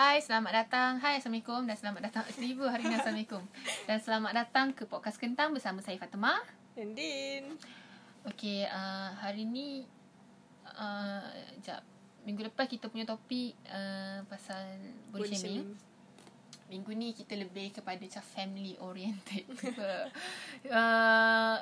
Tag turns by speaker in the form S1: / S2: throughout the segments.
S1: Hai, selamat datang. Hai, Assalamualaikum dan selamat datang. Seribu hari ini Assalamualaikum. Dan selamat datang ke Podcast Kentang bersama saya Fatima.
S2: Dan Din.
S1: Okey, uh, hari ni uh, jap. Minggu lepas kita punya topik uh, pasal body,
S2: Body
S1: shaming.
S2: shaming.
S1: Minggu ni kita lebih kepada macam family oriented. uh,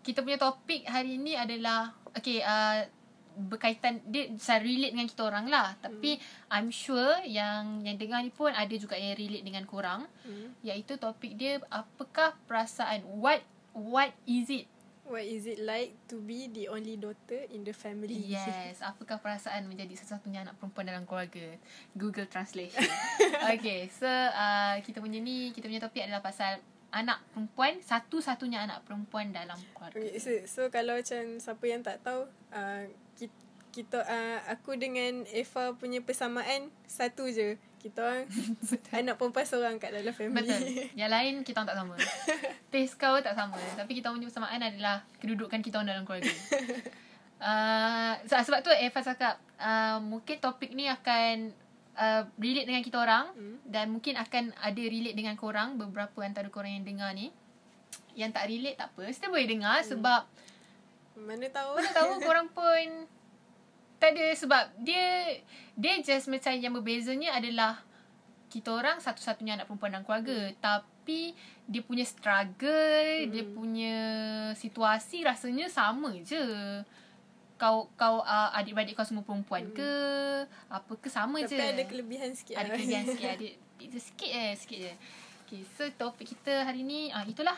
S1: kita punya topik hari ni adalah okay, uh, berkaitan dia saya relate dengan kita orang lah tapi I'm sure yang yang dengar ni pun ada juga yang relate dengan korang
S2: Hmm.
S1: iaitu topik dia apakah perasaan what what is it
S2: What is it like to be the only daughter in the family?
S1: Yes, apakah perasaan menjadi satu-satunya anak perempuan dalam keluarga? Google Translation. okay, so uh, kita punya ni, kita punya topik adalah pasal anak perempuan, satu-satunya anak perempuan dalam keluarga.
S2: Okay, so, so kalau macam siapa yang tak tahu, uh, kita, uh, aku dengan Eva punya persamaan satu je. Kita orang anak perempuan seorang kat dalam family.
S1: Betul. Yang lain kita orang tak sama. Taste kau tak sama. Tapi kita punya persamaan adalah kedudukan kita orang dalam keluarga. Uh, sebab tu Eva cakap uh, mungkin topik ni akan uh, relate dengan kita orang
S2: Hmm.
S1: dan mungkin akan ada relate dengan korang beberapa antara korang yang dengar ni. Yang tak relate tak apa. Still boleh dengar
S2: Hmm.
S1: sebab
S2: Mana tahu?
S1: mana tahu korang pun tak ada sebab dia dia just macam yang berbezanya adalah kita orang satu-satunya anak perempuan dalam keluarga hmm. tapi dia punya struggle hmm. dia punya situasi rasanya sama je kau kau uh, adik-beradik kau semua perempuan hmm. ke apa ke sama
S2: Tapi
S1: je
S2: ada kelebihan sikit.
S1: ada
S2: lah.
S1: kelebihan sikit ada itu sikit je sikit je okay, so topik kita hari ni uh, itulah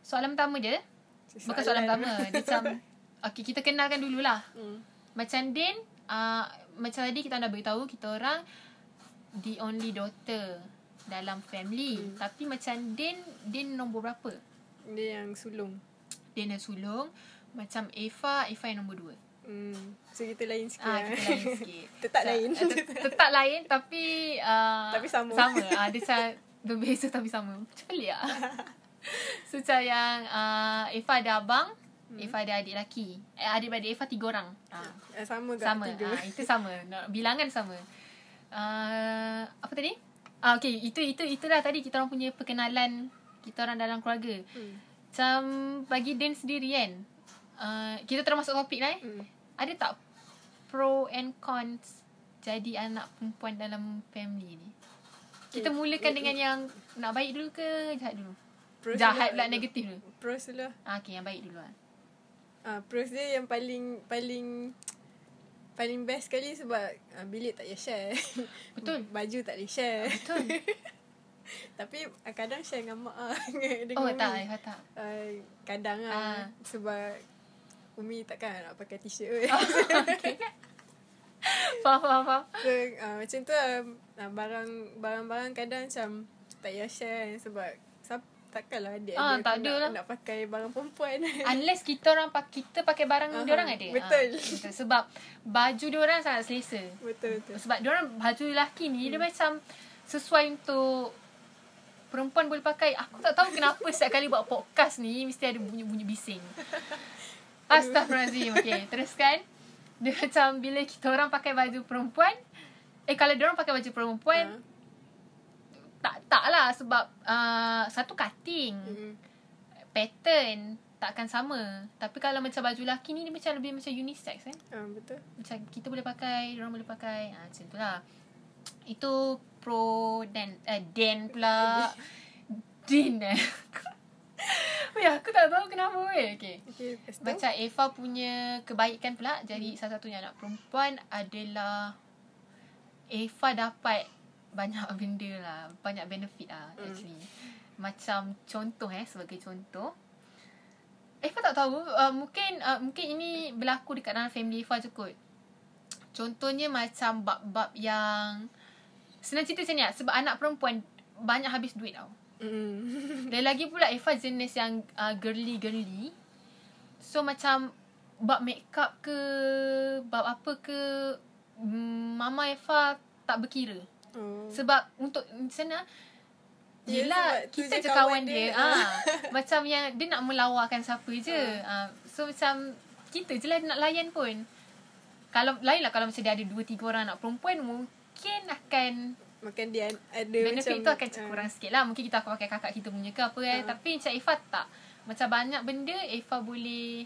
S1: soalan pertama dia bukan soalan pertama dia macam okay, kita kenalkan dululah
S2: Hmm.
S1: Macam Din uh, Macam tadi kita dah beritahu Kita orang The only daughter Dalam family hmm. Tapi macam Din Din nombor berapa?
S2: Dia yang sulung.
S1: Din yang sulung Macam Eva Eva yang nombor dua
S2: Hmm. So kita lain sikit.
S1: Ah,
S2: lah.
S1: kita lain sikit
S2: Tetap
S1: So,
S2: lain.
S1: tet- Tetap lain Tapi uh,
S2: Tapi sama.
S1: Sama uh, Dia macam Berbeza tapi sama Macam pelik lah So macam yang uh, Eva ada abang hmm. Eva ada adik lelaki eh, Adik-adik Eva tiga orang uh.
S2: Eh, sama kat
S1: Sama.
S2: tiga.
S1: Ah, itu sama. Bilangan sama. Uh, apa tadi? Ah okey, itu itu itulah tadi kita orang punya perkenalan kita orang dalam keluarga.
S2: Hmm.
S1: Macam bagi Dan sendiri kan. Uh, kita termasuk topik lah eh.
S2: Hmm.
S1: Ada tak pro and cons jadi anak perempuan dalam family ni? Kita
S2: Okay.
S1: mulakan
S2: Eh,
S1: dengan yang nak baik dulu ke jahat dulu?
S2: Pros
S1: jahat pula negatif dulu.
S2: Pros dulu lah.
S1: Ah okey, yang baik dulu lah.
S2: Ah, pros dia yang paling paling paling best sekali sebab ah, bilik tak payah share.
S1: Betul.
S2: Baju tak boleh share.
S1: Betul.
S2: Tapi ah, kadang share dengan mak ah. dengan
S1: oh
S2: Umi.
S1: tak, Eva tak.
S2: Ah, kadang
S1: Ah.
S2: ah. sebab Umi takkan nak pakai t-shirt.
S1: okay. Faham, faham, faham.
S2: so, ah, macam tu lah. Ah, barang barang-barang kadang macam tak payah share sebab takkanlah adik
S1: Ah, tak
S2: nak,
S1: ada lah.
S2: nak pakai barang perempuan.
S1: Unless kita orang pak kita pakai barang
S2: Aha,
S1: dia orang ada.
S2: betul.
S1: Ah, betul. Sebab baju dia orang sangat selesa.
S2: betul betul.
S1: Sebab dia orang baju lelaki ni hmm. dia macam sesuai untuk perempuan boleh pakai. Aku tak tahu kenapa setiap kali buat podcast ni mesti ada bunyi-bunyi bising. Astagfirullahalazim. Okey, teruskan. Dia macam bila kita orang pakai baju perempuan, eh kalau dia orang pakai baju perempuan,
S2: Ah.
S1: Tak tak lah sebab uh, satu cutting.
S2: Mm-mm.
S1: pattern takkan sama. Tapi kalau macam baju lelaki ni dia macam lebih macam unisex kan.
S2: Ah, betul.
S1: Macam kita boleh pakai, orang boleh pakai. Ha, macam tu lah. Itu pro dan uh, Dan pula. Din eh. Weh, aku tak tahu kenapa weh. Okay.
S2: Okay.
S1: Macam Eva punya kebaikan pula jadi salah satunya anak perempuan adalah Eva dapat banyak benda lah, banyak benefit lah
S2: Hmm.
S1: actually. Macam contoh eh sebagai contoh Eva tak tahu uh, mungkin uh, mungkin ini berlaku dekat dalam family Eva je kot. Contohnya macam bab-bab yang senang cerita macam ni lah, sebab anak perempuan banyak habis duit tau.
S2: Mm.
S1: Dan lagi pula Eva jenis yang uh, girly-girly. So macam bab makeup ke, bab apa ke, mm, Mama Eva tak berkira.
S2: Oh.
S1: Sebab untuk sana Yelah
S2: tu
S1: kita
S2: je
S1: kawan dia,
S2: dia.
S1: ah Macam yang Dia nak melawakan siapa je. Ah. So macam Kita je lah nak layan pun. Kalau Lain lah kalau macam dia ada Dua tiga orang anak perempuan Mungkin akan
S2: makan dia ada
S1: Benefit
S2: macam
S1: tu akan kurang sikit lah. Mungkin kita akan pakai kakak kita punya ke apa eh.
S2: Ah.
S1: Tapi macam Eva tak. Macam banyak benda Eva boleh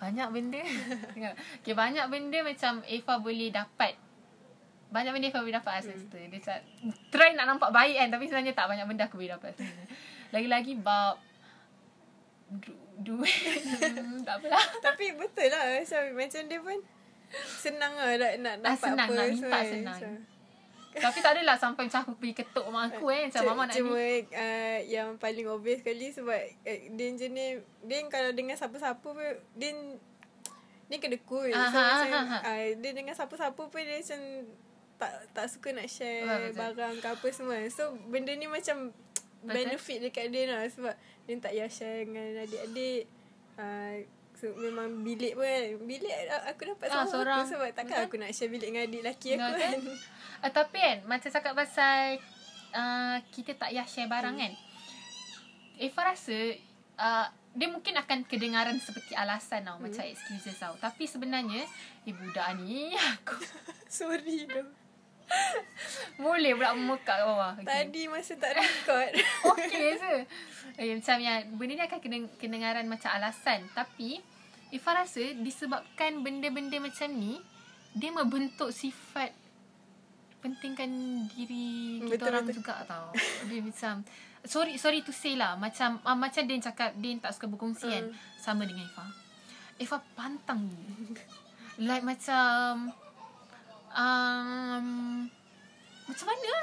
S1: Banyak benda? Okay, Banyak benda macam Eva boleh dapat Banyak benda Eva boleh dapat
S2: Hmm.
S1: situ Dia Try nak nampak baik kan Tapi sebenarnya tak banyak benda aku boleh dapat sebenarnya. Lagi-lagi bab du- Duit Tak apalah
S2: Tapi betul lah macam, macam dia pun Senang lah nak, nak
S1: Ah,
S2: dapat
S1: senang,
S2: apa
S1: nak minta
S2: kan.
S1: senang.
S2: Macam,
S1: Tapi tak adalah sampai macam aku pergi ketuk mak aku eh Macam
S2: Cu-
S1: mama nak
S2: Cuma
S1: ni
S2: uh, yang paling obvious sekali sebab uh, dia jenis dia kalau dengan siapa-siapa pun dia dia kena cool. So,
S1: Aha,
S2: macam
S1: aha, aha.
S2: uh, dia dengan siapa-siapa pun dia macam tak tak suka nak share
S1: betul.
S2: barang ke apa semua. So benda ni macam
S1: Betul.
S2: benefit dekat dia lah sebab dia tak payah share dengan adik-adik. Uh, so, memang bilik pun kan. Bilik aku dapat
S1: Ah,
S2: seorang, aku sebab takkan
S1: Betul.
S2: aku nak share bilik dengan adik lelaki aku
S1: Betul.
S2: kan.
S1: Uh, tapi kan Macam cakap pasal uh, Kita tak payah share barang kan Eva rasa uh, Dia mungkin akan kedengaran Seperti alasan tau Macam excuses tau Tapi sebenarnya Eh budak ni Aku
S2: Sorry tu.
S1: Boleh pula memekak kat bawah okay.
S2: Tadi masa tak record.
S1: Okey je okay, Macam yang Benda ni akan keden- kedengaran Macam alasan Tapi Eva rasa Disebabkan benda-benda macam ni Dia membentuk sifat Pentingkan diri kita
S2: Betul,
S1: orang
S2: betul.
S1: juga tau Dia macam Sorry sorry to say lah Macam uh, Macam dia cakap Dia tak suka berkongsi kan
S2: Hmm.
S1: Sama dengan Eva Eva pantang Like macam um, Macam mana?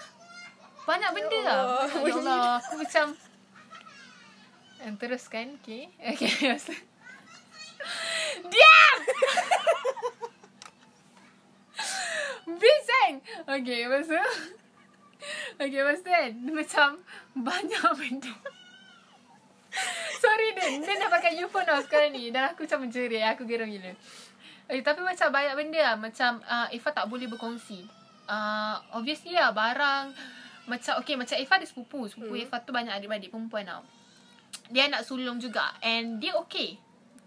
S1: Banyak benda lah.
S2: Allah.
S1: Ya Allah Aku macam And teruskan Okay. Okay Diam! Bising Okay lepas tu Okay lepas tu kan macam Banyak benda. Sorry Din. Din dah pakai earphone tau sekarang ni. Dan aku macam menjerit. Aku geram gila eh, Tapi macam banyak benda lah. Macam uh, Eva tak boleh berkongsi. Uh, Obviously lah Barang Macam Okay macam Eva ada sepupu. Sepupu hmm. Eva tu banyak adik-adik perempuan tau. Dia nak sulung juga. And dia okay.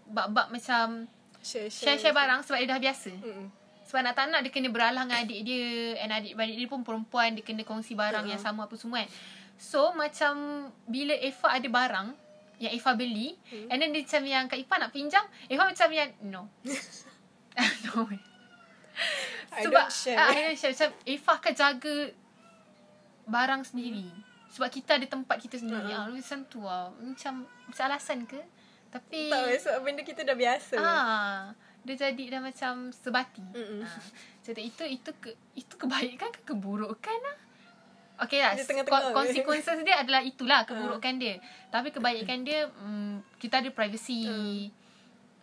S1: Bab-bab macam
S2: Share,
S1: Share-share barang Sebab dia dah biasa.
S2: Mm-mm.
S1: sebab nak tak nak dia kena beralah dengan adik dia. And adik-adik dia pun perempuan. Dia kena kongsi barang
S2: Mm-mm.
S1: yang sama apa semua kan. So macam Bila Eva ada barang Yang Eva beli
S2: Hmm.
S1: And then dia macam yang Kak Ipa nak pinjam Eva macam yang No No
S2: I
S1: Sebab
S2: don't share.
S1: ah, I don't share Macam Eva akan jaga Barang sendiri Sebab kita ada tempat kita sendiri
S2: Mm-mm.
S1: ah, Macam tu lah Macam Macam alasan ke Tapi
S2: Tak tahu sebab benda kita dah biasa.
S1: Ah, dia jadi dah macam sebati.
S2: Mm-mm.
S1: Ah. Jadi itu itu ke itu kebaikan ke keburukan lah. Okay lah
S2: Dia
S1: s-
S2: tengah-tengah.
S1: kon- Consequences dia adalah itulah keburukan dia Tapi kebaikan dia mm, Kita ada privacy uh,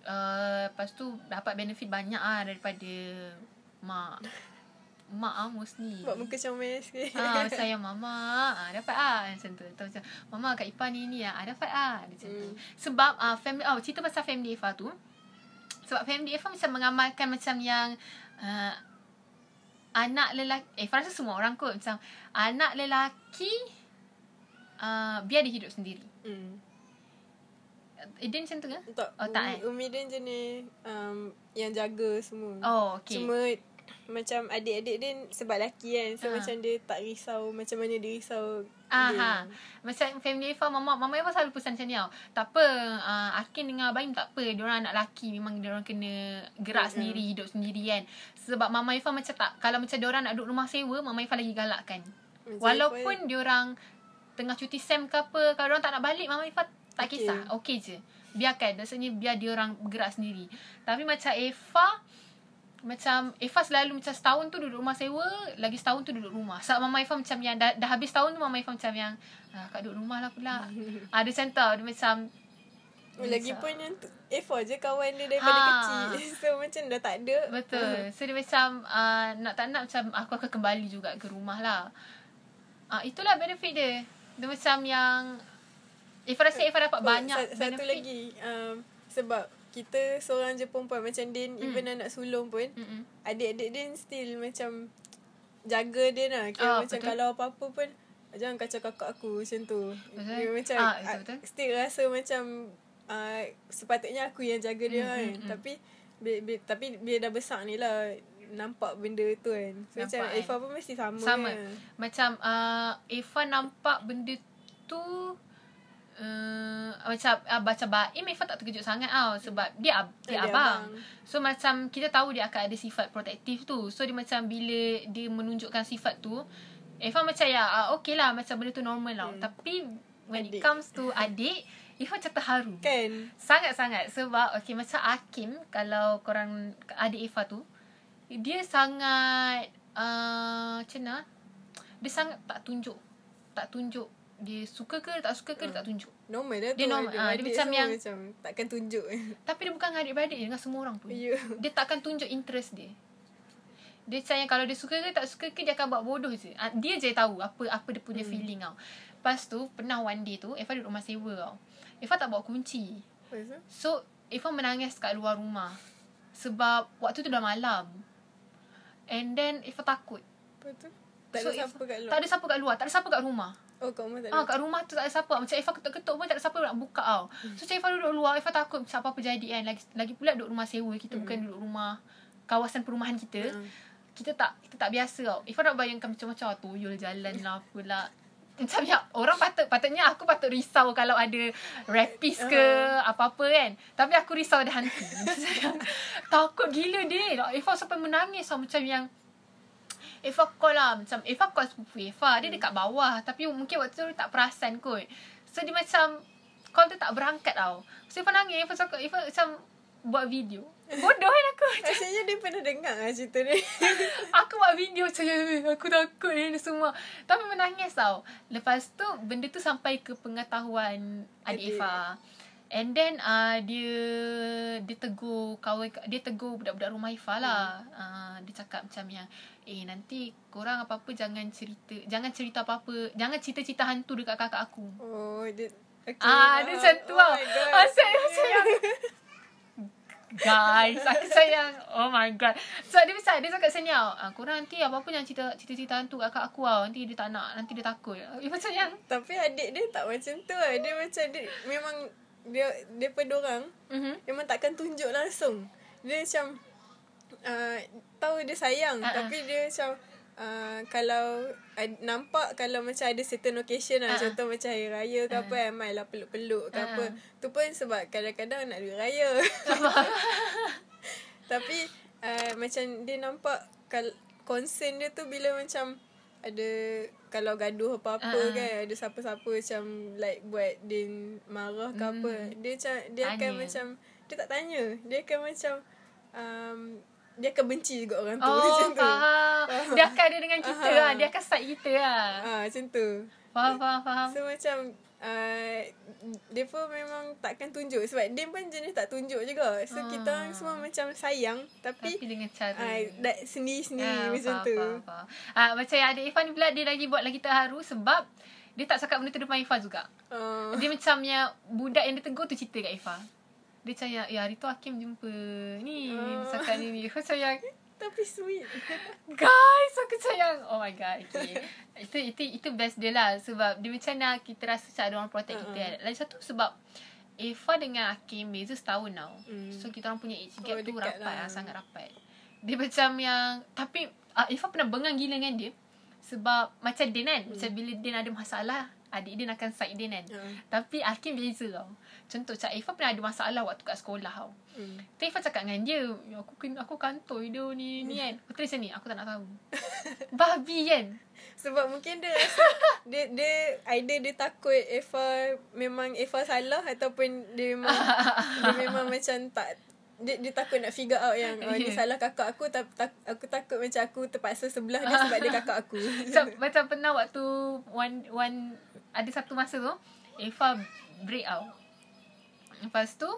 S1: Lepas tu Dapat benefit banyak ah Daripada Mak Mak ah mostly
S2: Buat muka comel sikit.
S1: Ah, macam yang mama ah, dapat ah macam tu. Atau macam mama kat Ipa ni ni ah, dapat ah dia macam tu.
S2: Hmm.
S1: Sebab ah family oh cerita pasal family Eva tu. Sebab family Eva macam mengamalkan macam yang uh, anak lelaki eh rasa semua orang kot macam anak lelaki uh, biar dia hidup sendiri.
S2: Hmm.
S1: Eh, dia macam tu ke?
S2: Tak,
S1: Oh, tak, eh?
S2: Umi dia jenis um, yang jaga semua.
S1: Oh, okay.
S2: Cuma macam adik-adik dia sebab lelaki kan. So
S1: Ah.
S2: macam dia tak risau macam mana dia risau
S1: Aha.
S2: dia.
S1: Macam family Eva mama mama Eva selalu pesan macam ni tau. Tak apa uh, Akin dengan Abaim tak apa. Dia orang anak lelaki memang dia orang kena gerak
S2: Mm-mm.
S1: sendiri, hidup sendiri kan. Sebab mama Eva macam tak kalau macam dia orang nak duduk rumah sewa, mama Eva lagi galakkan.
S2: Macam
S1: Walaupun dia orang tengah cuti sem ke apa, kalau dia orang tak nak balik, mama Eva tak
S2: Okey.
S1: kisah. Okey je. Biarkan. Maksudnya biar dia orang bergerak sendiri. Tapi macam Eva macam Eva selalu macam setahun tu duduk rumah sewa Lagi setahun tu duduk rumah Sebab Mama Eva macam yang Dah, dah habis tahun tu Mama Eva macam yang ah, Kak duduk rumah lah pula ah, Dia macam tau Dia macam
S2: Oh, Lagipun yang tu A4 je kawan dia daripada
S1: Ha.
S2: kecil. So macam dah tak ada.
S1: Betul So dia macam uh, Nak tak nak macam Aku akan kembali juga ke rumah lah ah, Itulah benefit dia Dia macam yang Eva rasa Eva dapat
S2: Oh,
S1: banyak
S2: sa- Satu
S1: benefit
S2: lagi um, Sebab kita seorang je perempuan Macam Din
S1: Hmm.
S2: Even anak sulung pun
S1: Mm-mm.
S2: Adik-adik Din still macam Jaga dia lah Kira
S1: Ah,
S2: macam
S1: betul.
S2: kalau apa-apa pun Jangan kacau kakak aku Macam tu
S1: Betul.
S2: Dia macam
S1: Ah.
S2: Still rasa macam uh, Sepatutnya aku yang jaga dia
S1: Hmm,
S2: kan
S1: hmm, hmm.
S2: Tapi bi, bi, Tapi dia dah besar ni lah nampak benda tu kan. So
S1: Nampak
S2: macam
S1: kan?
S2: Eva pun mesti sama.
S1: Sama.
S2: Kan?
S1: Macam uh, Eva nampak benda tu uh, macam uh, baca Baim Eva tak terkejut sangat tau sebab dia ab- dia,
S2: Dia
S1: abang.
S2: abang.
S1: So macam kita tahu dia akan ada sifat protektif tu. So dia macam bila dia menunjukkan sifat tu Eva macam ya uh, okay lah macam benda tu normal tau.
S2: Hmm.
S1: Tapi when
S2: Adik.
S1: it comes to adik Eva macam terharu.
S2: Kan?
S1: Sangat-sangat sebab okay macam Hakim kalau korang adik Eva tu dia sangat uh, macam mana dia sangat tak tunjuk tak tunjuk dia suka ke tak suka ke dia tak tunjuk
S2: Normal tu.
S1: Dia normal. Ah, dia
S2: Adik
S1: macam yang-
S2: Macam takkan tunjuk.
S1: tapi dia bukan dengan adik-beradik dia dengan semua orang pun
S2: Ya.
S1: dia takkan tunjuk interest dia dia macam yang kalau dia suka ke tak suka ke dia akan buat bodoh je Ah, dia je tahu apa apa dia punya hmm. feeling tau lepas tu pernah one day tu Eva duduk rumah sewa tau Eva tak bawa kunci? So Eva menangis kat luar rumah Sebab Waktu tu dah malam And then Eva takut
S2: Lepas tu? Tak
S1: So,
S2: ada siapa kat luar.
S1: Tak ada siapa kat luar Tak ada siapa kat rumah
S2: Oh kat rumah tak ada.
S1: Ah kat rumah tu tak ada siapa. Macam Eva ketuk-ketuk pun Tak ada siapa nak buka tau.
S2: Hmm.
S1: So macam Eva duduk luar Eva takut Macam apa-apa jadi kan. Lagi, lagi pula duduk rumah sewa Kita bukan duduk rumah Kawasan perumahan kita.
S2: Hmm.
S1: Kita tak Kita tak biasa tau. Eva nak bayangkan macam-macam ah, Tuyul jalan lah Apalah macam ya orang patut patutnya aku patut risau kalau ada rapist ke apa-apa kan. Tapi aku risau ada hantu. Takut gila dia Eva sampai menangis tau. Macam yang Eva call lah Macam Eva call sepupu Eva Dia dekat bawah Tapi mungkin waktu tu dia tak perasan kot. So dia macam Call tu tak berangkat tau. So Eva nangis Eva cakap Eva macam Buat video. Bodoh kan aku.
S2: Rasanya dia pernah dengar lah cerita ni.
S1: Aku buat video macam "Eh, Aku takut ni semua. Tapi menangis tau. Lepas tu Benda tu sampai ke pengetahuan Adik
S2: Adik.
S1: Eva And then uh, dia dia tegur kawan dia tegur budak-budak rumah Ifa lah. Hmm. Uh, dia cakap macam yang eh nanti korang apa-apa jangan cerita jangan cerita apa-apa jangan cerita-cerita hantu dekat kakak aku.
S2: Oh, dia... Okay.
S1: Ah, dia macam tu
S2: oh
S1: tau.
S2: my god.
S1: Ah, saya macam yang Guys, aku sayang. Oh my god. So dia macam dia cakap sini tau. Ah, korang nanti apa-apa jangan cerita cerita-cerita hantu kat kakak aku tau. Nanti dia tak nak, nanti dia takut. Dia macam yang
S2: Tapi adik dia tak macam tu lah. Dia macam dia memang dia daripada orang
S1: mhm.
S2: memang takkan tunjuk langsung. Dia macam uh, tahu dia sayang
S1: ah.
S2: tapi dia macam uh, kalau uh, nampak kalau macam ada certain occasion
S1: Ah,
S2: lah
S1: ah.
S2: contoh macam hari raya ke apa kan mai lah peluk-peluk ke
S1: Ah,
S2: apa. Tu pun sebab kadang-kadang nak duit raya. Tapi uh, macam dia nampak kal- concern dia tu bila macam ada kalau gaduh apa-apa
S1: Ah, ah.
S2: kan ada siapa-siapa macam like buat dia marah ke
S1: Hmm.
S2: apa dia macam dia akan
S1: Tanya.
S2: macam dia tak tanya dia akan macam um, dia akan benci juga orang tu
S1: Oh,
S2: macam tu
S1: faham. Dia akan ada dengan kita
S2: Faham.
S1: lah. Dia akan side kita lah.
S2: ah macam tu
S1: Faham, faham, faham.
S2: so macam uh, dia pun memang takkan tunjuk sebab dia pun jenis tak tunjuk juga so
S1: Ah.
S2: kita orang semua macam sayang tapi,
S1: Tapi dengan cara.
S2: Ah, dah sendiri-sendiri
S1: Ah,
S2: macam
S1: faham,
S2: tu.
S1: faham, faham. Ah, macam yang adik Ifan ni pula dia lagi buat lagi terharu sebab dia tak cakap benda tu depan Ifan juga.
S2: Uh,
S1: Dia macam yang budak yang dia tegur tu cerita kat Ifah. Dia macam yang, ya hari tu Hakim jumpa ni. Dia cakap ni ni. Macam yang,
S2: tapi sweet.
S1: guys aku macam yang, oh my god. Okay. itu, itu, itu best dia lah. Sebab dia macam nak kita rasa macam ada orang protect
S2: Uh-uh.
S1: kita. Lagi satu sebab Eva dengan Hakim beza setahun tau.
S2: Hmm.
S1: So kita orang punya age gap
S2: Oh,
S1: tu rapat
S2: lah.
S1: lah. Sangat rapat. Dia macam yang, tapi uh, Eva pernah bengang gila dengan dia. Sebab macam Din kan. Macam bila Din ada masalah, adik Din akan side Din kan.
S2: Uh,
S1: Tapi Hakim beza tau. Contoh macam Eva pernah ada masalah waktu kat sekolah tau.
S2: hmm.
S1: Tu Eva cakap dengan dia, "Ya, aku kena aku kantor dia ni ni kan. Aku tulis ni, aku tak nak tahu. Babi kan.
S2: Sebab mungkin dia rasa dia dia either dia takut Eva memang Eva salah ataupun dia memang dia memang macam tak dia, dia takut nak figure out yang oh, dia
S1: Yeah.
S2: salah kakak aku tak, tak, aku takut macam aku terpaksa sebelah dia sebab dia kakak aku.
S1: Macam, macam pernah waktu one one ada satu masa tu Eva break out. Lepas tu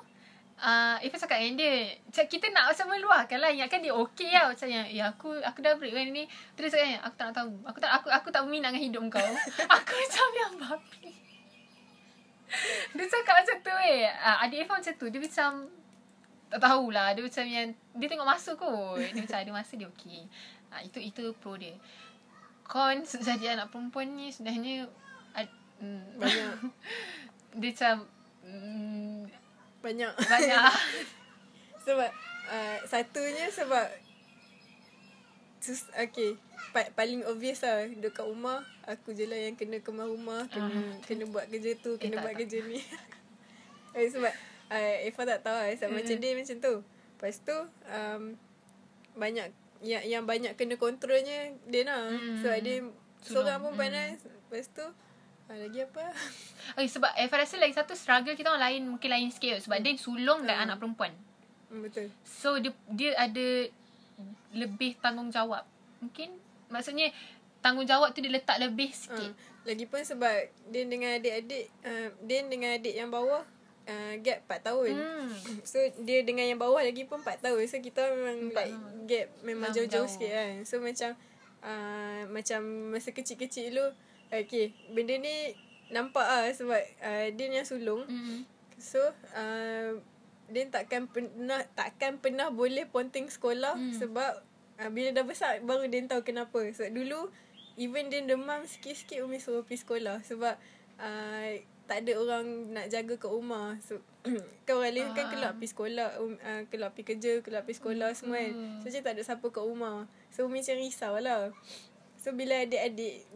S1: uh, Eva cakap dengan dia Macam kita nak macam meluahkan lah Ingatkan dia okey lah. Macam yang Ya aku aku dah break kan ni. Terus cakap yang Aku tak nak tahu Aku tak aku aku tak berminat dengan hidup kau. Aku macam yang babi. Dia cakap macam tu eh. Uh, Adik Eva macam tu Dia macam Tak tahulah Dia macam yang Dia tengok masa kot. Dia macam ada masa dia okey. Uh, Itu itu pro dia. Cons jadi anak perempuan ni Sebenarnya ad, mm,
S2: Banyak.
S1: Dia macam mm,
S2: banyak
S1: Banyak
S2: sebab uh, satunya sebab sus, okay. Pa, paling obvious lah. Dekat rumah, aku je lah yang kena kemas rumah. Kena,
S1: Ah.
S2: kena buat kerja tu, kena
S1: tak,
S2: buat
S1: tak.
S2: kerja ni. eh, sebab uh, Eva tak tahu lah. Sebab
S1: Mm.
S2: macam dia macam tu. Lepas tu, um, banyak yang yang banyak kena kontrolnya dia nak.
S1: Mm.
S2: Sebab dia seorang pun
S1: Mm.
S2: panas. Lepas tu, uh, lagi apa?
S1: Okay, sebab Eva rasa lagi satu struggle kita orang lain mungkin lain sikit sebab dia sulung dan
S2: Hmm.
S1: anak perempuan.
S2: Hmm, betul.
S1: So dia dia ada lebih tanggungjawab. Mungkin maksudnya tanggungjawab tu dia letak lebih sikit.
S2: Uh, lagipun sebab dia dengan adik-adik, uh, dia dengan adik yang bawah uh, gap 4 tahun.
S1: Hmm.
S2: So dia dengan yang bawah lagi pun 4 tahun. So kita memang
S1: Empat
S2: like gap memang jauh-jauh
S1: jauh.
S2: sikit kan. So macam uh, macam masa kecil-kecil dulu okay, benda ni nampak ah sebab uh, dia yang sulung.
S1: Hmm.
S2: So uh, dia takkan pernah takkan pernah boleh ponting sekolah
S1: Hmm.
S2: sebab uh, bila dah besar baru dia tahu kenapa. Sebab dulu even dia demam sikit-sikit umi suruh pergi sekolah sebab uh, tak ada orang nak jaga kat rumah. So kan orang lain kan
S1: Ah.
S2: keluar pergi sekolah, um, uh, keluar pergi kerja, keluar pergi sekolah semua kan.
S1: Hmm.
S2: So macam tak ada siapa kat rumah. So umi macam risau lah. So bila adik-adik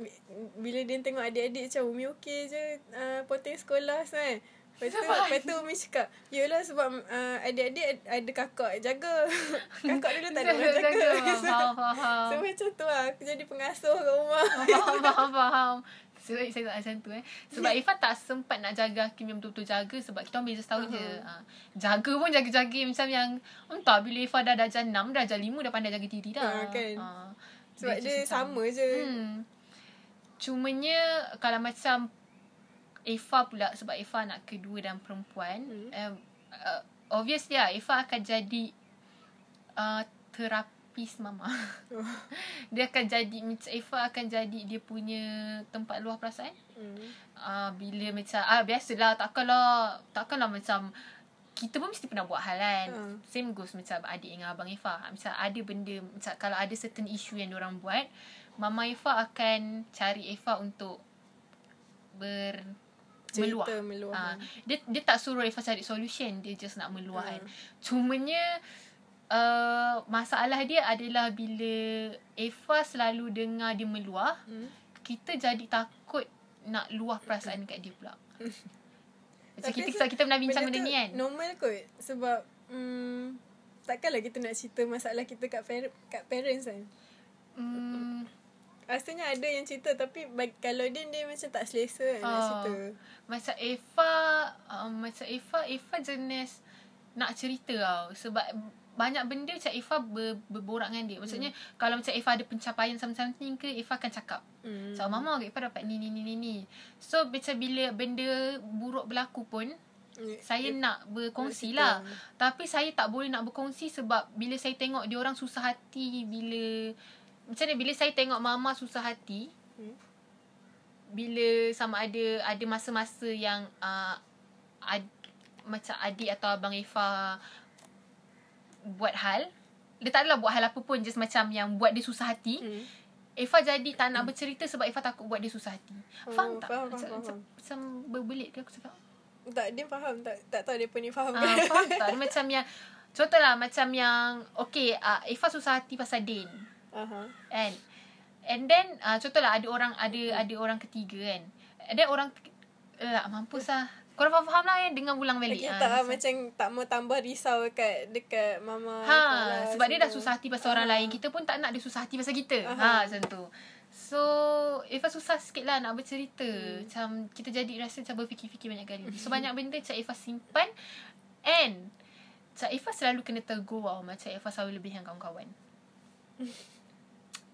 S2: Bila dia tengok adik-adik macam Umi okey je uh, Potong sekolah kan Lepas tu, lepas tu Umi cakap Yelah sebab uh, adik-adik ad- ada kakak jaga Kakak dulu tak ada orang jaga so, so macam tu lah Aku jadi pengasuh kat rumah
S1: faham, faham, faham. Sebab saya tak macam tu eh. Sebab Ifah tak sempat nak jaga Hakim yang betul-betul jaga sebab kita orang beza setahun je. Ha. Jaga pun jaga-jaga macam yang entah bila Ifah dah darjah 6, darjah 5 dah pandai jaga diri dah.
S2: Ha, kan.
S1: Ha.
S2: Sebab dia
S1: macam-
S2: sama je
S1: Hmm. Cumanya kalau macam Eva pula sebab Eva anak kedua dan perempuan,
S2: Hmm.
S1: um, uh, obviously lah Eva akan jadi uh, terapis mama.
S2: Oh.
S1: dia akan jadi macam Eva akan jadi dia punya tempat luah perasaan.
S2: hmm.
S1: Ah uh, bila macam ah biasalah takkanlah takkanlah macam kita pun mesti pernah buat hal kan.
S2: Hmm.
S1: Same goes macam adik dengan abang Eva. Macam ada benda macam kalau ada certain issue yang orang buat, mama Eva akan cari Eva untuk ber meluah.
S2: Cerita meluah
S1: Ah, dia dia tak suruh Eva cari solution, dia just nak meluah
S2: Hmm.
S1: kan. Cumanya uh, masalah dia adalah bila Eva selalu dengar dia meluah,
S2: hmm.
S1: kita jadi takut nak luah perasaan kat dia pula. Macam
S2: Tapi
S1: kita, kita pernah bincang benda
S2: tu
S1: ni kan.
S2: Normal kot Sebab hmm, Takkanlah kita nak cerita masalah kita kat, par- kat parents kan
S1: Hmm,
S2: Rasanya ada yang cerita Tapi bag, kalau dia Dia macam tak selesa kan nak
S1: Oh.
S2: cerita
S1: macam Eva, um, macam Eva, Eva jenis nak cerita tau. Sebab banyak benda macam Eva ber, berborak dengan dia. Maksudnya hmm. kalau macam Eva ada pencapaian something ke, Eva akan cakap.
S2: hmm.
S1: So, Mama, Eva dapat ni, ni, ni, ni, ni. So, macam bila benda buruk berlaku pun, saya nak berkongsi lah. Tapi saya tak boleh nak berkongsi sebab bila saya tengok dia orang susah hati bila macam ni bila saya tengok mama susah hati
S2: Hmm.
S1: bila sama ada ada masa-masa yang uh, ad, macam adik atau abang Eva buat hal dia tak adalah buat hal apa pun just macam yang buat dia susah hati
S2: hmm.
S1: Eva jadi tak nak bercerita sebab Eva takut buat dia susah hati.
S2: Oh,
S1: Faham tak?
S2: faham,
S1: macam,
S2: faham,
S1: macam, macam berbelit ke aku cakap?
S2: Tak dia faham Tak tak tahu dia pun ni faham
S1: Ah, faham tak? Dia macam yang Contohlah macam yang Okay uh, Eva susah hati pasal Din
S2: Aha.
S1: Kan And then uh, Contohlah ada orang Ada ada orang ketiga kan And then orang lah mampus lah Korang faham-faham lah ya Dengan ulang balik
S2: Okay,
S1: Ah,
S2: tak lah,
S1: macam-
S2: macam tak mau tambah risau dekat dekat mama.
S1: Ha,
S2: lah,
S1: sebab dia dah susah hati pasal orang
S2: Ah.
S1: lain. Kita pun tak nak dia susah hati pasal kita.
S2: Aha.
S1: Ha, macam tu. So, Eva susah sikit lah nak bercerita.
S2: Hmm.
S1: Macam kita jadi rasa macam berfikir-fikir banyak kali. So, banyak benda macam Eva simpan. And, macam Eva selalu kena tegur tau. Macam Eva selalu lebihkan kawan-kawan.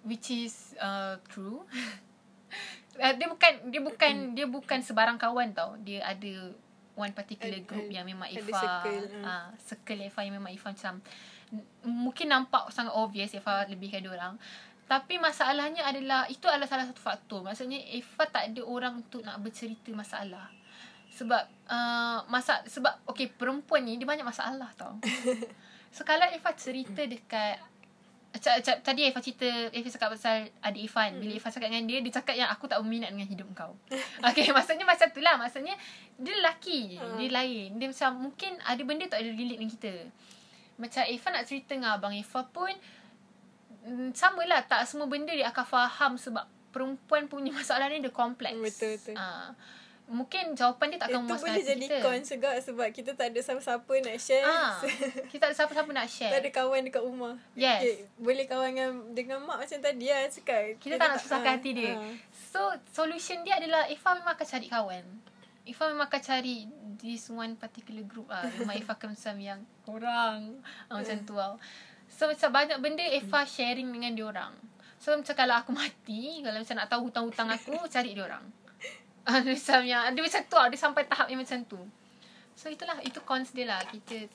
S1: Which is uh, true. Uh, dia bukan dia bukan dia bukan sebarang kawan tau. Dia ada one particular
S2: Ad-
S1: group
S2: ad-
S1: yang memang Eva
S2: circle, ah.
S1: ah circle Eva yang memang Eva macam mungkin nampak sangat obvious Eva lebihkan dia orang. Tapi masalahnya adalah itu adalah salah satu faktor. Maksudnya Eva tak ada orang untuk nak bercerita masalah. Sebab uh, masa sebab okey perempuan ni dia banyak masalah tau. so kalau Eva cerita dekat tadi Eva cerita Eva cakap pasal adik Ifan. Bila Eva cakap dengan dia dia cakap yang aku tak berminat dengan hidup kau. Okay maksudnya macam tu lah. Maksudnya dia lelaki.
S2: Ha.
S1: Dia lain. Dia macam mungkin ada benda tak ada relate dengan kita. Macam Eva nak cerita dengan abang Eva pun mm, sama lah tak semua benda dia akan faham sebab perempuan punya masalah ni dia kompleks.
S2: Betul, betul.
S1: Mungkin jawapan dia tak akan
S2: Itu
S1: memuaskan
S2: boleh
S1: hati
S2: jadi
S1: kita.
S2: cons juga sebab kita tak ada siapa-siapa nak share.
S1: Ah, kita tak ada siapa-siapa nak
S2: tak
S1: share.
S2: ada kawan dekat rumah.
S1: Yes.
S2: Okay, boleh kawan dengan, dengan mak macam tadi lah cakap.
S1: Kita tak nak susahkan
S2: ah,
S1: hati dia.
S2: ah.
S1: So, solution dia adalah Ifa memang akan cari kawan. Ifa memang akan cari this one particular group ah. Memang Ifa akan macam yang orang. Ah, macam tu tau. So, macam banyak benda Ifa sharing dengan dia orang. So, macam kalau aku mati, kalau macam nak tahu hutang-hutang aku, cari dia Ah, macam yang, dia macam tu lah. Dia sampai tahap yang macam tu. So, itulah. Itu cons dia lah. Kita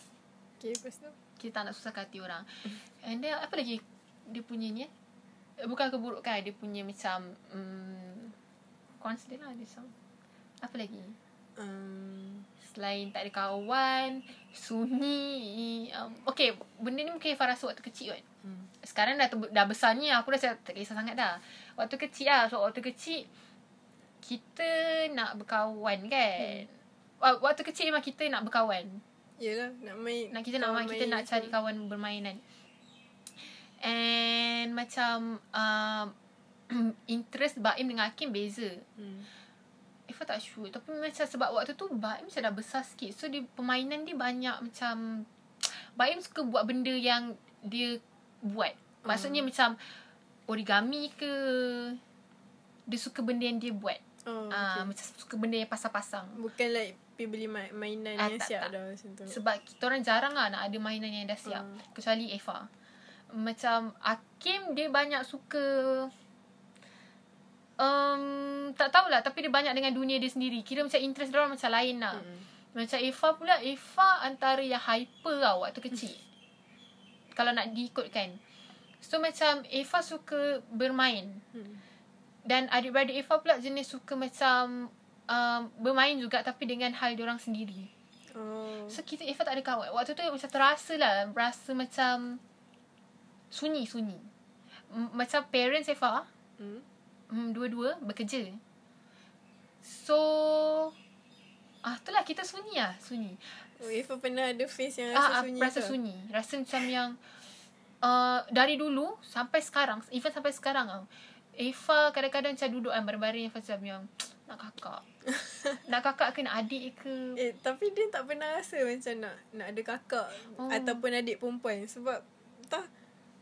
S2: Okay, lepas tu.
S1: kita tak nak susahkan hati orang. And then apa lagi dia punya ni eh? Eh, Bukan keburukan dia punya macam um, cons dia lah dia macam apa lagi?
S2: Um,
S1: Selain tak ada kawan, sunyi. Um, okay, benda ni mungkin Farah waktu kecil kan.
S2: hmm.
S1: Sekarang dah, dah besar ni aku dah tak kisah sangat dah. Waktu kecil lah. So, waktu kecil kita nak berkawan kan. Hmm. Waktu kecil memang kita nak berkawan.
S2: Yelah, nak main.
S1: Nak kita nak main, kita nak cari kawan bermain kan. And macam um, interest Baim dengan Hakim beza.
S2: Hmm.
S1: Ifa tak sure. Tapi macam sebab waktu tu Baim macam dah besar sikit. So dia permainan dia banyak macam Baim suka buat benda yang dia buat. Maksudnya macam origami ke dia suka benda yang dia buat.
S2: Oh,
S1: Ah,
S2: okay.
S1: macam suka benda yang pasang-pasang.
S2: Bukan like pergi beli ma- mainan
S1: Ah,
S2: yang
S1: tak,
S2: siap
S1: tak.
S2: dah macam tu.
S1: Sebab kita orang jarang lah nak ada mainan yang dah siap.
S2: Hmm.
S1: Kecuali Eva. Macam Hakim dia banyak suka um, tak tahulah tapi dia banyak dengan dunia dia sendiri. Kira macam interest dia orang macam lain lah.
S2: Mm-mm.
S1: Macam Eva pula Eva antara yang hyper tau waktu kecil. Kalau nak diikutkan. So macam Eva suka bermain.
S2: Hmm.
S1: Dan adik-beradik Eva pula jenis suka macam um, bermain juga tapi dengan hal dia orang sendiri.
S2: Oh.
S1: So kita Eva tak ada kawan. Waktu tu macam terasa lah. Rasa macam sunyi-sunyi. M- Macam parents Eva,
S2: Hmm.
S1: mm, dua-dua bekerja. So, ah itulah kita sunyi lah. Sunyi.
S2: Oh, Eva pernah ada face yang
S1: Ah,
S2: rasa
S1: ah,
S2: sunyi
S1: rasa
S2: tu?
S1: sunyi. Rasa macam yang uh, dari dulu sampai sekarang, even sampai sekarang tau. Eva kadang-kadang macam duduk kan baring-baring macam yang nak kakak. nak kakak ke nak adik ke?
S2: Eh, tapi dia tak pernah rasa macam nak nak ada kakak
S1: Oh.
S2: ataupun adik perempuan sebab entah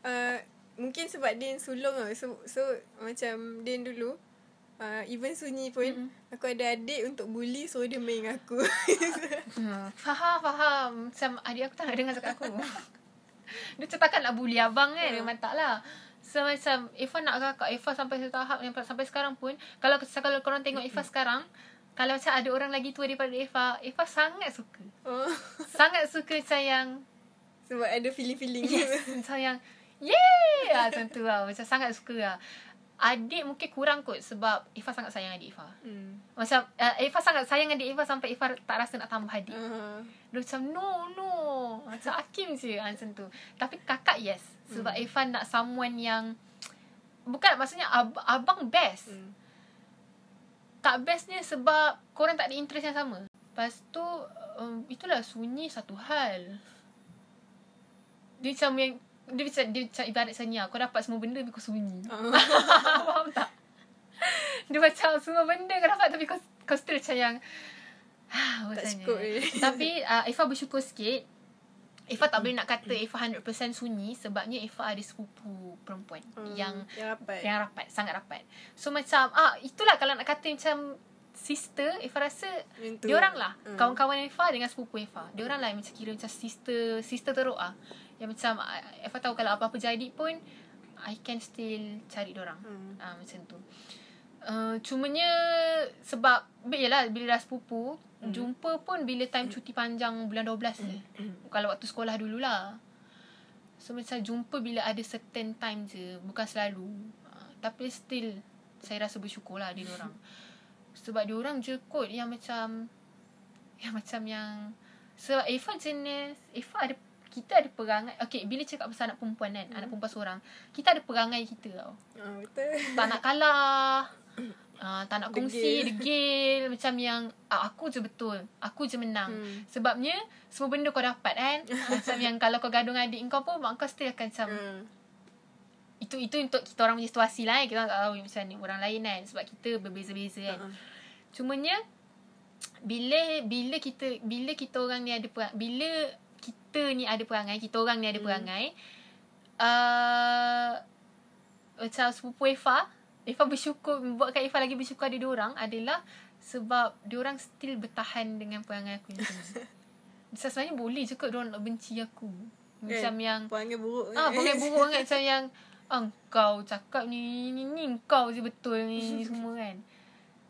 S2: uh, mungkin sebab dia sulung lah. So, so macam dia dulu uh, even sunyi pun mm-hmm. aku ada adik untuk bully so dia main dengan aku.
S1: Hmm, faham, faham. Macam adik aku tak nak dengar cakap aku. dia takkan nak bully abang kan.
S2: Hmm.
S1: Memang tak lah. So macam Eva nak kakak Eva sampai satu tahap yang sampai sekarang pun kalau kalau korang tengok Eva sekarang kalau macam ada orang lagi tua daripada Eva Eva sangat suka.
S2: Oh.
S1: sangat suka macam yang
S2: Sebab ada feeling-feeling
S1: yes macam yang yay ah, macam tu lah. Macam sangat suka lah. Adik mungkin kurang kot sebab Eva sangat sayang adik Eva
S2: Hmm.
S1: macam uh, Eva sangat sayang adik Eva sampai Eva tak rasa nak tambah adik.
S2: Uh,
S1: dia macam no no. Macam Hakim je. Ah, Macam tu. Tapi kakak yes Sebab hmm. Irfan nak someone yang Bukan maksudnya ab- Abang best hmm. Tak bestnya sebab Korang tak ada interest yang sama Lepas tu um, Itulah sunyi satu hal Dia macam yang dia macam, dia macam ibarat lah. Kau dapat semua benda Tapi kau sunyi
S2: Uh,
S1: Faham tak? Dia macam semua benda kau dapat Tapi kau, kau still macam yang
S2: tak
S1: Rasanya.
S2: cukup eh.
S1: Tapi uh, Eva bersyukur sikit Eva tak boleh nak kata Eva 100% sunyi Sebabnya Eva ada sepupu perempuan
S2: Hmm,
S1: Yang
S2: yang rapat.
S1: yang rapat Sangat rapat So macam ah Itulah kalau nak kata macam Sister Eva rasa. Dia orang lah
S2: Hmm.
S1: Kawan-kawan Eva dengan sepupu Eva Dia orang lah yang macam kira Macam sister Sister teruk ah Yang macam ah, Eva tahu kalau apa-apa jadi pun I can still cari dia orang
S2: Hmm.
S1: Ah macam tu. Uh, cumanya sebab yalah bila dah sepupu, hmm. jumpa pun bila time cuti panjang bulan 12 je. Kalau waktu sekolah dululah. So macam jumpa bila ada certain time je, bukan selalu. Uh, tapi still saya rasa bersyukur lah dia orang. Sebab dia orang je kot yang macam yang macam yang sebab Eva jenis Eva ada kita ada perangai Okay bila cakap pasal anak perempuan kan Anak perempuan seorang Kita ada perangai kita tau
S2: Ah, betul.
S1: tak nak kalah uh, tak nak kongsi
S2: Degil.
S1: degil macam yang ah, aku je betul aku je menang
S2: Hmm.
S1: hmm. sebabnya semua benda kau dapat kan macam yang kalau kau gaduh dengan adik kau pun mak kau still akan macam
S2: Hmm.
S1: itu itu untuk kita orang punya situasi lah kan. Kita tak tahu macam ni orang lain kan. Sebab kita berbeza-beza kan.
S2: Uh-uh.
S1: Cumanya bila bila kita bila kita orang ni ada perang, bila kita ni ada perangai, kita orang ni ada
S2: Hmm.
S1: perangai uh, macam sepupu Eva, Eva bersyukur buatkan Eva lagi bersyukur ada orang adalah sebab dia orang still bertahan dengan perangai aku ni. Macam sebenarnya boleh je kot orang nak benci aku. Macam
S2: Kan?
S1: yang
S2: Perangai buruk
S1: Ah, perangai buruk sangat macam yang ah, kau cakap ni ni ni kau je betul ni, ni semua kan.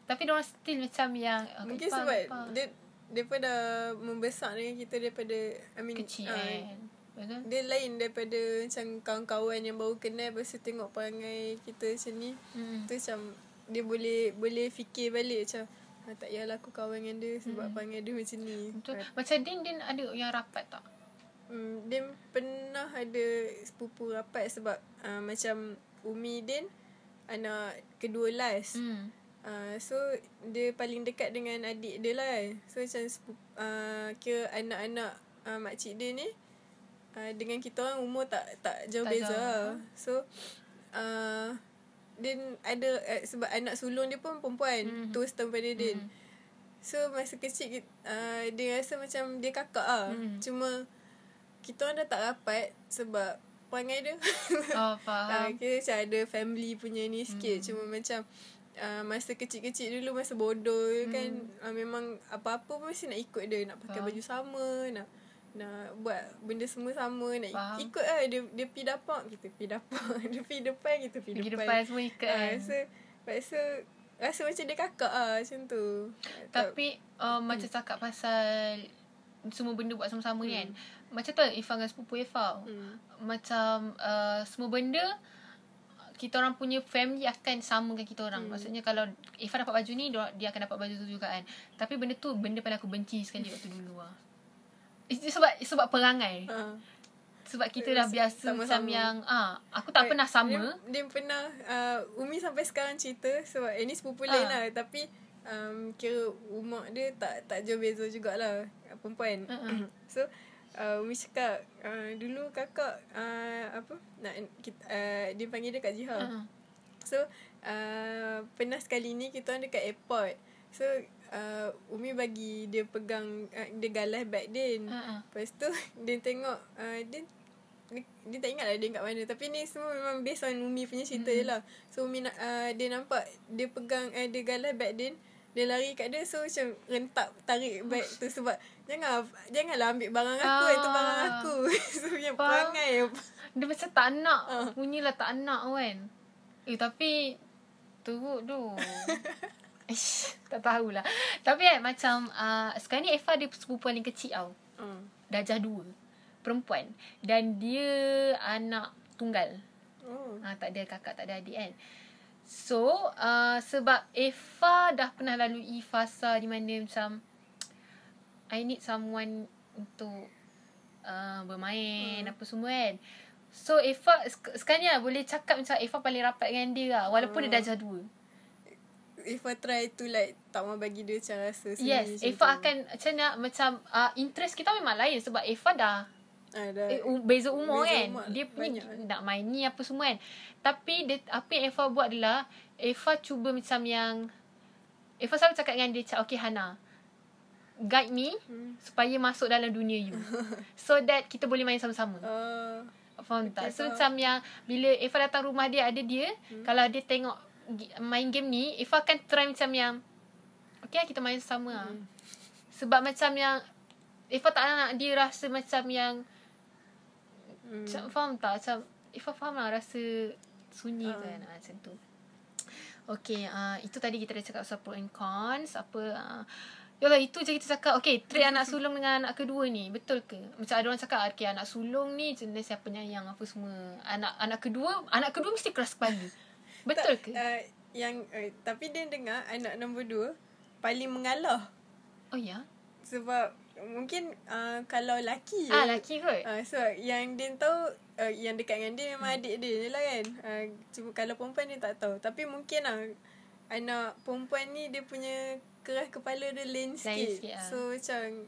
S1: Tapi dia orang still macam yang ah,
S2: Mungkin sebab
S1: Ipah.
S2: dia Dia dah membesar dengan kita daripada I mean
S1: kecil kan. Betul?
S2: Dia lain daripada macam kawan-kawan yang baru kenal Lepas tu tengok perangai kita macam ni
S1: Hmm.
S2: Tu macam dia boleh boleh fikir balik macam ah, Tak payahlah aku kawan dengan dia sebab
S1: Hmm.
S2: perangai dia macam ni
S1: Betul.
S2: Ah,
S1: Macam Din Din ada yang rapat tak?
S2: Hmm, Din pernah ada sepupu rapat sebab uh, macam Umi Din anak kedua last.
S1: Hmm.
S2: Uh, so dia paling dekat dengan adik dia lah. kan. So macam uh, kira anak-anak uh, makcik dia ni uh, dengan kita orang umur tak tak jauh
S1: Tak
S2: beza.
S1: jauh.
S2: So uh, Din ada uh, sebab anak sulung dia pun perempuan.
S1: Mhm.
S2: Terus daripada Din.
S1: Mhm.
S2: So masa kecil uh, dia rasa macam dia kakak lah.
S1: Mhm.
S2: Cuma kita orang dah tak rapat sebab perangai dia.
S1: Oh,
S2: Ah,
S1: faham.
S2: kira macam ada family punya ni sikit.
S1: Hmm.
S2: Cuma macam uh, masa kecil-kecil dulu masa bodoh hmm. kan uh, memang apa-apa pun mesti nak ikut dia. Nak pakai baju sama, nak nak buat benda semua sama, nak
S1: Faham.
S2: Ikut lah. Dia, dia pergi dapur, kita pergi dapur. dia pergi depan, kita Pergi depan.
S1: depan semua ikat
S2: Ah,
S1: kan.
S2: Rasa, rasa, rasa macam dia kakak lah macam tu.
S1: Tapi uh, macam cakap pasal semua benda buat sama-sama
S2: Hmm.
S1: kan. Macam tu Ifah dengan sepupu Ifah.
S2: Hmm.
S1: Macam uh, semua benda kita orang punya family akan sama dengan kita orang.
S2: Hmm.
S1: Maksudnya kalau Ifah dapat baju ni dia dia akan dapat baju tu juga kan. Tapi benda tu benda paling aku benci sekali waktu dulu lah. Itu sebab sebab perangai.
S2: Ah.
S1: Sebab kita dah biasa
S2: Sama-sama.
S1: macam yang ah aku tak pernah sama.
S2: Dia, dia pernah uh, Umi sampai sekarang cerita sebab ini sepupu
S1: Ah.
S2: lain lah tapi um, kira umur dia tak tak jauh beza jugalah perempuan.
S1: Uh-uh.
S2: so uh, Umi cakap uh, dulu kakak uh, apa nak kita, uh, dia panggil dia Kak Jiha.
S1: Uh-uh.
S2: So uh, pernah sekali ni kita orang dekat airport. So uh, Umi bagi dia pegang uh, dia galas bag Din.
S1: Uh-uh.
S2: Lepas tu dia tengok uh, dia, dia dia tak ingat lah dia kat mana Tapi ni semua memang based on Umi punya cerita mm. je lah So Umi uh, dia nampak Dia pegang uh, Dia galas bag Din Dia lari kat dia So macam rentak Tarik bag tu Sebab Jangan Janganlah ambil barang aku
S1: Ah.
S2: Itu barang aku So punya perangai
S1: Dia macam tak nak
S2: Ah.
S1: Bunyilah tak nak kan Eh tapi Teruk tu Ish, Tak tahulah. Tapi kan macam uh, Sekarang ni Eva dia sepupu paling kecil tau.
S2: Uh.
S1: Darjah dua. Perempuan. Dan dia Anak tunggal.
S2: Oh
S1: ha, Tak ada kakak Tak ada adik kan. So uh, Sebab Eva dah pernah lalui Fasa di mana macam I need someone Untuk uh, Bermain
S2: Hmm.
S1: Apa semua kan. So Eva sek- Sekarang ni lah Boleh cakap macam Eva paling rapat dengan dia lah. Walaupun
S2: Hmm.
S1: dia darjah dua
S2: If I try to like Tak mau bagi dia macam rasa sendiri
S1: Yes Eva akan Macam nak Macam uh, Interest kita memang lain Sebab Eva dah
S2: ah, dah,
S1: eh, um, beza umur
S2: Beza
S1: kan.
S2: umur
S1: dia punya
S2: banyak.
S1: nak main ni apa semua kan. Tapi dia, apa yang Eva buat adalah Eva cuba macam yang Eva selalu cakap dengan dia cakap okay Hana guide me
S2: Hmm.
S1: supaya masuk dalam dunia you. so that kita boleh main sama-sama.
S2: uh,
S1: Faham tak?
S2: Okay,
S1: So
S2: faham.
S1: macam yang bila Eva datang rumah dia ada dia, hmm. kalau dia tengok main game ni, Eva akan try macam yang okay lah, kita main sama lah.
S2: Hmm.
S1: Sebab macam yang Eva tak nak dia rasa macam yang
S2: hmm.
S1: macam faham tak? Macam Eva faham lah rasa sunyi
S2: Ah.
S1: kan ah, macam tu. Okay, uh, itu tadi kita dah cakap pasal pro and cons. Apa, uh, Yalah itu je kita cakap Okay trait anak sulung dengan anak kedua ni Betul ke Macam ada orang cakap Okay anak sulung ni Jenis yang penyayang Apa semua Anak anak kedua Anak kedua mesti keras kepala Betul ke
S2: Uh, yang uh, tapi dia dengar anak nombor dua paling mengalah
S1: Oh ya
S2: sebab mungkin uh, kalau laki
S1: Ah laki kot
S2: Uh, so yang dia tahu uh, yang dekat dengan dia memang adik dia je lah kan. Uh, cuma kalau perempuan dia tak tahu. Tapi mungkin lah anak perempuan ni dia punya keras kepala dia lain sikit.
S1: sikit, ah.
S2: So macam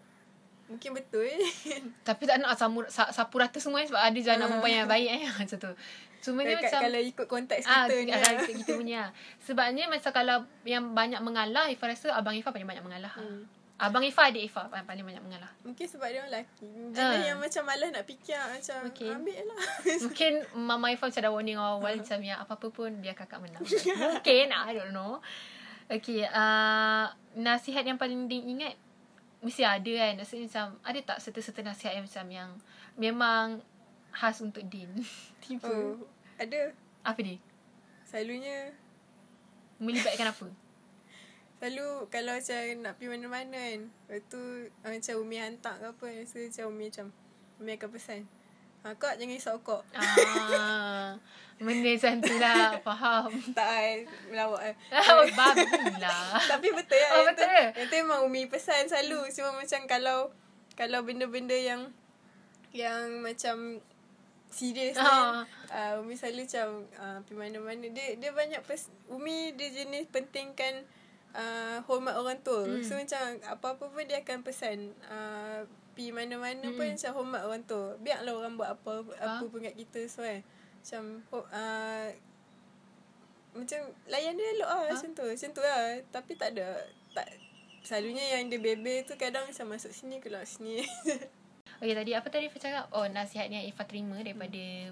S2: mungkin betul.
S1: Tapi tak nak samu, sa, sapu rata semua eh, Sebab ada je anak
S2: Ah.
S1: perempuan yang baik eh Macam tu Cuma
S2: Kat-
S1: macam
S2: Kalau ikut konteks
S1: Ah,
S2: kita ni
S1: ah,
S2: lah.
S1: kita, punya. Sebabnya macam kalau yang banyak mengalah, Ifah rasa abang Ifah paling banyak mengalah.
S2: Hmm.
S1: Abang Ifah adik Ifah paling, paling banyak mengalah.
S2: Mungkin sebab dia orang lelaki Jenis
S1: Ah.
S2: yang macam malas nak fikir Macam
S1: Okay.
S2: ambil lah
S1: Mungkin Mama Ifah macam dah warning awal macam yang apa-apa pun biar kakak menang. Mungkin, I don't know. Okay, uh, nasihat yang paling Din ingat mesti ada kan. Maksudnya macam ada tak serta-serta nasihat yang macam yang memang khas untuk Din? Tiba.
S2: Oh Ada
S1: Apa dia?
S2: Selalunya
S1: Melibatkan apa?
S2: Selalu kalau macam nak pergi mana-mana kan Lepas tu ah, macam Umi hantar ke apa Rasa macam Umi macam Umi akan pesan ha, Kak jangan risau kak
S1: Ah, benda macam tu lah. Faham.
S2: Tak kan Melawak kan
S1: Oh, babi lah.
S2: Tapi betul lah
S1: Oh,
S2: yang tu,
S1: betul.
S2: Yang tu memang Umi pesan selalu Cuma macam kalau Kalau benda-benda yang Yang macam Serius
S1: Ah.
S2: kan uh, Umi selalu macam uh, Pergi mana-mana Dia dia banyak pes, Umi dia jenis pentingkan uh, Hormat orang tua
S1: Hmm.
S2: So macam Apa-apa pun dia akan pesan uh, Pergi mana-mana pun
S1: Hmm.
S2: macam hormat orang tua Biarlah orang buat apa Apa pun kat kita So kan Macam uh, macam layan dia elok lah
S1: Ha?
S2: macam tu. Macam tu lah. Tapi tak ada. Tak, selalunya yang dia bebe tu kadang macam masuk sini keluar sini.
S1: Okay, tadi apa tadi Ifah cakap? Oh, nasihat yang Ifah terima daripada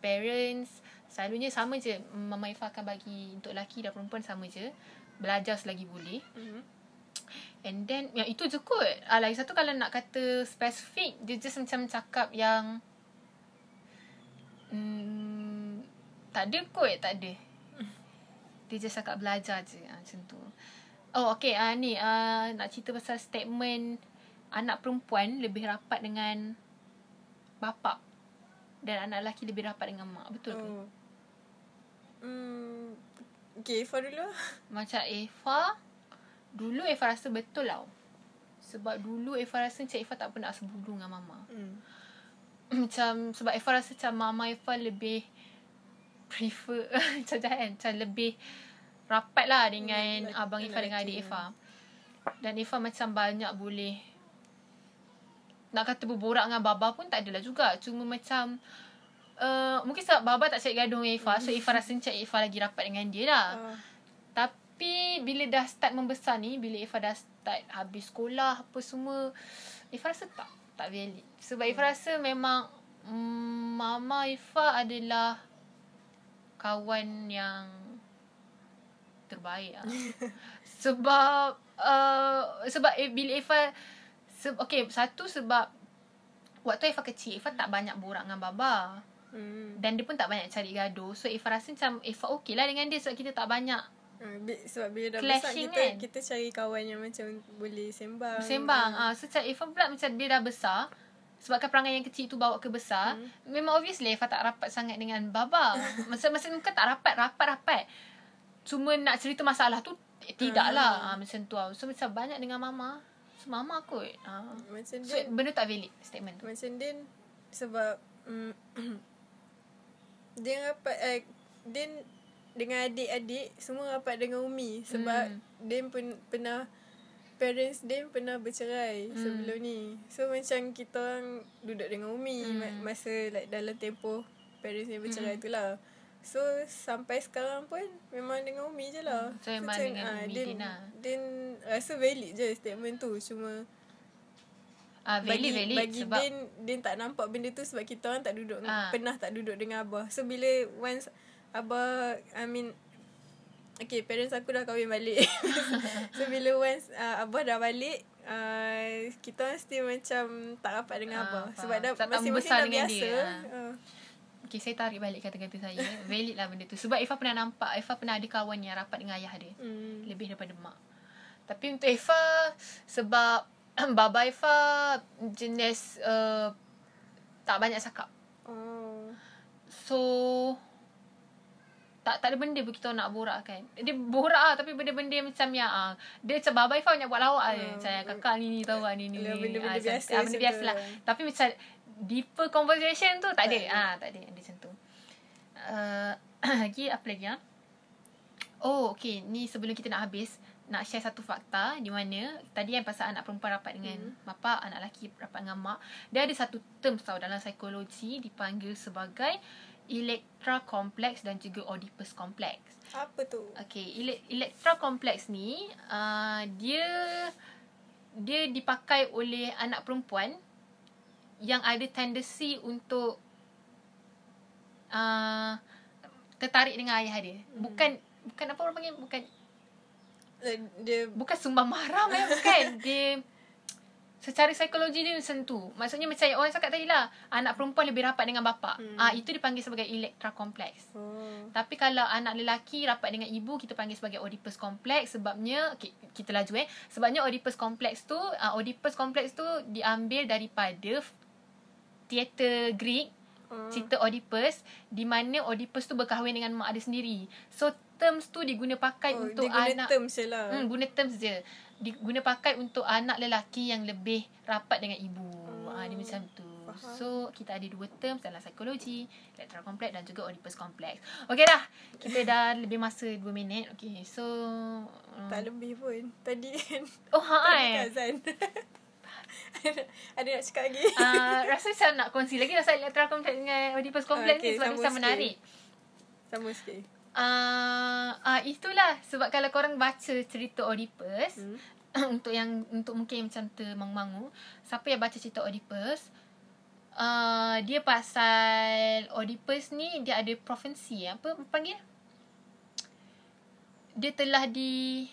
S1: parents. Selalunya sama je. Mama Ifah akan bagi untuk lelaki dan perempuan sama je. Belajar selagi boleh.
S2: mm-hmm.
S1: And then, yang itu je kot. Ah, lagi satu kalau nak kata spesifik, dia just macam cakap yang... Hmm, tak ada kot, tak ada. Dia just cakap belajar je. Ah, macam tu. Oh, okay. Ah, ni, ah, nak cerita pasal statement anak perempuan lebih rapat dengan bapa dan anak lelaki lebih rapat dengan mak. Betul ke?
S2: Oh. Hmm. Okay, for dulu.
S1: Macam Eva Dulu Eva rasa betul tau Sebab dulu Eva rasa macam Eva tak pernah sebulu dengan mama
S2: Hmm.
S1: Macam Sebab Eva rasa macam mama Eva lebih Prefer Macam kan Macam lebih Rapat lah dengan
S2: Hmm,
S1: Abang Eva dengan adik Eva Dan Eva macam banyak boleh Nak kata berborak dengan Baba pun tak adalah juga Cuma macam uh, Mungkin sebab Baba tak cari gaduh dengan Eva So Eva rasa macam Eva lagi rapat dengan dia lah
S2: Ah.
S1: tapi bila dah start membesar ni, bila Ifah dah start habis sekolah apa semua, Ifah rasa tak tak valid. Sebab Ifah rasa memang mm, mama Ifah adalah kawan yang terbaik lah. sebab uh, sebab eh, bila Ifah se- okay, satu sebab waktu Ifah kecil, Ifah tak banyak borak dengan baba.
S2: Hmm.
S1: Dan dia pun tak banyak cari gaduh. So Ifah rasa macam Ifah okey lah dengan dia sebab kita tak banyak
S2: Ah, sebab bila dah
S1: Clashing
S2: besar kita
S1: kan?
S2: kita cari kawan yang macam boleh sembang.
S1: Sembang. Ah, so macam Ifah pula macam dia dah besar. Sebabkan perangai yang kecil tu bawa ke besar. Hmm. Memang obviously Ifah tak rapat sangat dengan Baba. Masa-masa muka tak rapat, rapat-rapat. Cuma nak cerita masalah tu eh, tidak lah. Ah, macam tu. So macam banyak dengan Mama. Mama kot. Ah.
S2: Macam
S1: So
S2: dia
S1: benda tak valid statement tu.
S2: Macam Din sebab mm, dia rapat eh, Din dengan adik-adik semua rapat dengan Umi sebab
S1: Hmm.
S2: Din pun pernah parents Din pernah bercerai
S1: Hmm.
S2: sebelum ni. So macam kita orang duduk dengan Umi ma- masa like dalam tempoh parents dia bercerai
S1: Hmm.
S2: tu lah. So sampai sekarang pun memang dengan Umi je lah.
S1: So, memang
S2: macam,
S1: dengan
S2: ah,
S1: Umi
S2: Din,
S1: Din.
S2: Din rasa valid je statement tu cuma
S1: Ah, valid,
S2: bagi,
S1: valid.
S2: bagi
S1: sebab
S2: Din Din tak nampak benda tu sebab kita orang tak duduk
S1: Ah.
S2: pernah tak duduk dengan abah. So bila once abah I mean Okay parents aku dah kahwin balik So bila once uh, abah dah balik uh, Kita orang still macam tak rapat dengan
S1: Ah,
S2: abah. Sebab dah masing-masing
S1: membesar
S2: dah biasa
S1: dia,
S2: uh.
S1: Okay, saya tarik balik kata-kata saya. valid lah benda tu. Sebab Ifah pernah nampak. Ifah pernah ada kawan yang rapat dengan ayah dia.
S2: hmm.
S1: Lebih daripada mak. Tapi untuk Eva sebab baba Eva jenis uh, tak banyak cakap.
S2: Oh
S1: So tak tak ada benda pun kita nak borak kan. Dia borak lah tapi benda-benda macam yang ah, dia macam baba Eva banyak buat lawak je.
S2: Hmm.
S1: Macam kakak ni ni tahu ah, ni ni.
S2: Yang
S1: ni.
S2: benda-benda
S1: Ah,
S2: biasa
S1: ah, benda biasa lah. Tapi macam deeper conversation tu tak ada.
S2: Tak ada.
S1: Ah tak ada ada macam tu. Uh, lagi apa lagi ah? Oh okay Ni sebelum kita nak habis Nak share satu fakta Di mana Tadi yang pasal anak perempuan rapat dengan
S2: Hmm.
S1: bapa Anak lelaki rapat dengan mak Dia ada satu term tau Dalam psikologi Dipanggil sebagai Electra Complex dan juga Oedipus Complex.
S2: Apa tu?
S1: Okay, ele- Electra Complex ni uh, dia dia dipakai oleh anak perempuan yang ada tendensi untuk uh, tertarik dengan ayah dia. Bukan bukan apa orang panggil bukan
S2: Like, dia
S1: bukan sumbang mahram eh bukan. Dia secara psikologi dia tu. Maksudnya macam yang orang cakap tadi lah anak perempuan lebih rapat dengan bapa hmm. ah itu dipanggil sebagai electra complex.
S2: Oh.
S1: tapi kalau anak lelaki rapat dengan ibu kita panggil sebagai Oedipus complex. Sebabnya okay, kita laju eh. Sebabnya Oedipus complex tu uh, Oedipus complex tu diambil daripada teater Greek
S2: Oh.
S1: cerita Oedipus di mana Oedipus tu berkahwin dengan mak dia sendiri so terms tu diguna pakai
S2: oh,
S1: untuk
S2: dia guna
S1: anak
S2: terms je lah.
S1: Hmm, guna terms je. Diguna pakai untuk anak lelaki yang lebih rapat dengan ibu. Oh, ha, dia macam tu.
S2: faham.
S1: So, kita ada dua terms dalam psikologi. Electoral complex dan juga Oedipus complex. Okey dah. Kita dah lebih masa 2 minit. Okey, so... Um,
S2: Tak lebih pun. Tadi kan.
S1: oh, ha,
S2: Tadi
S1: eh.
S2: kan Ada nak cakap lagi?
S1: Uh, rasa macam nak kongsi lagi pasal electoral complex dengan Oedipus complex
S2: Okey,
S1: ni sebab macam
S2: sikit.
S1: menarik.
S2: Sama sikit.
S1: Uh, uh, itulah sebab kalau korang baca cerita Oedipus
S2: Hmm.
S1: untuk yang untuk mungkin macam termangu-mangu siapa yang baca cerita Oedipus uh, dia pasal Oedipus ni dia ada profesi apa panggil dia telah di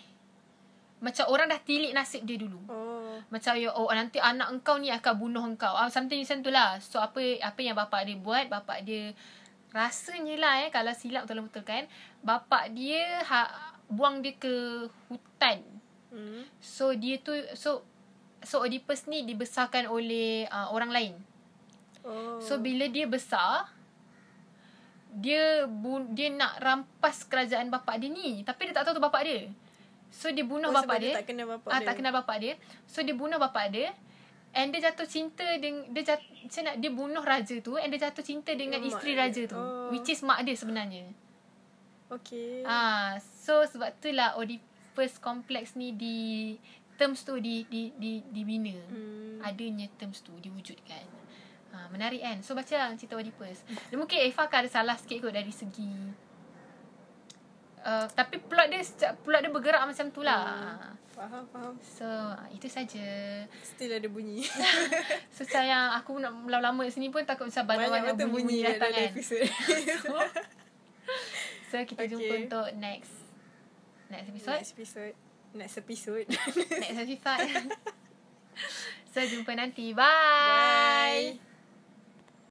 S1: macam orang dah tilik nasib dia dulu
S2: Oh.
S1: macam ya oh nanti anak engkau ni akan bunuh engkau ah something macam tu lah so apa apa yang bapak dia buat bapak dia rasanya lah eh kalau silap tolong betulkan bapak dia ha, buang dia ke hutan
S2: Hmm.
S1: So dia tu so so Oedipus ni dibesarkan oleh uh, orang lain.
S2: Oh.
S1: So bila dia besar dia bu, dia nak rampas kerajaan bapak dia ni tapi dia tak tahu tu bapak dia. So dia bunuh
S2: oh,
S1: bapak
S2: sebab
S1: dia.
S2: tak kenal bapak
S1: ah,
S2: dia.
S1: tak kenal bapak dia. So dia bunuh bapak dia and dia jatuh cinta dengan dia jat, macam nak dia bunuh raja tu and dia jatuh cinta dengan
S2: Mak
S1: isteri
S2: dia.
S1: raja tu
S2: Oh.
S1: which is mak dia sebenarnya.
S2: Okay.
S1: Ah, so sebab tu lah Oedipus complex ni di terms tu di di di dibina.
S2: Hmm.
S1: Adanya terms tu diwujudkan. Ha, menarik kan? So baca lah cerita Oedipus. Dia mungkin Eva kan ada salah sikit kot dari segi uh, tapi plot dia plot dia bergerak macam tu lah.
S2: Hmm. Faham, faham.
S1: So itu saja.
S2: Still ada bunyi.
S1: So sayang aku nak lama-lama kat sini pun takut macam banyak-banyak bunyi, bunyi datang kan.
S2: episod.
S1: So kita okay. jumpa untuk next next episode.
S2: Next episode. Next episode.
S1: Next episode. so jumpa nanti. Bye.
S2: Bye.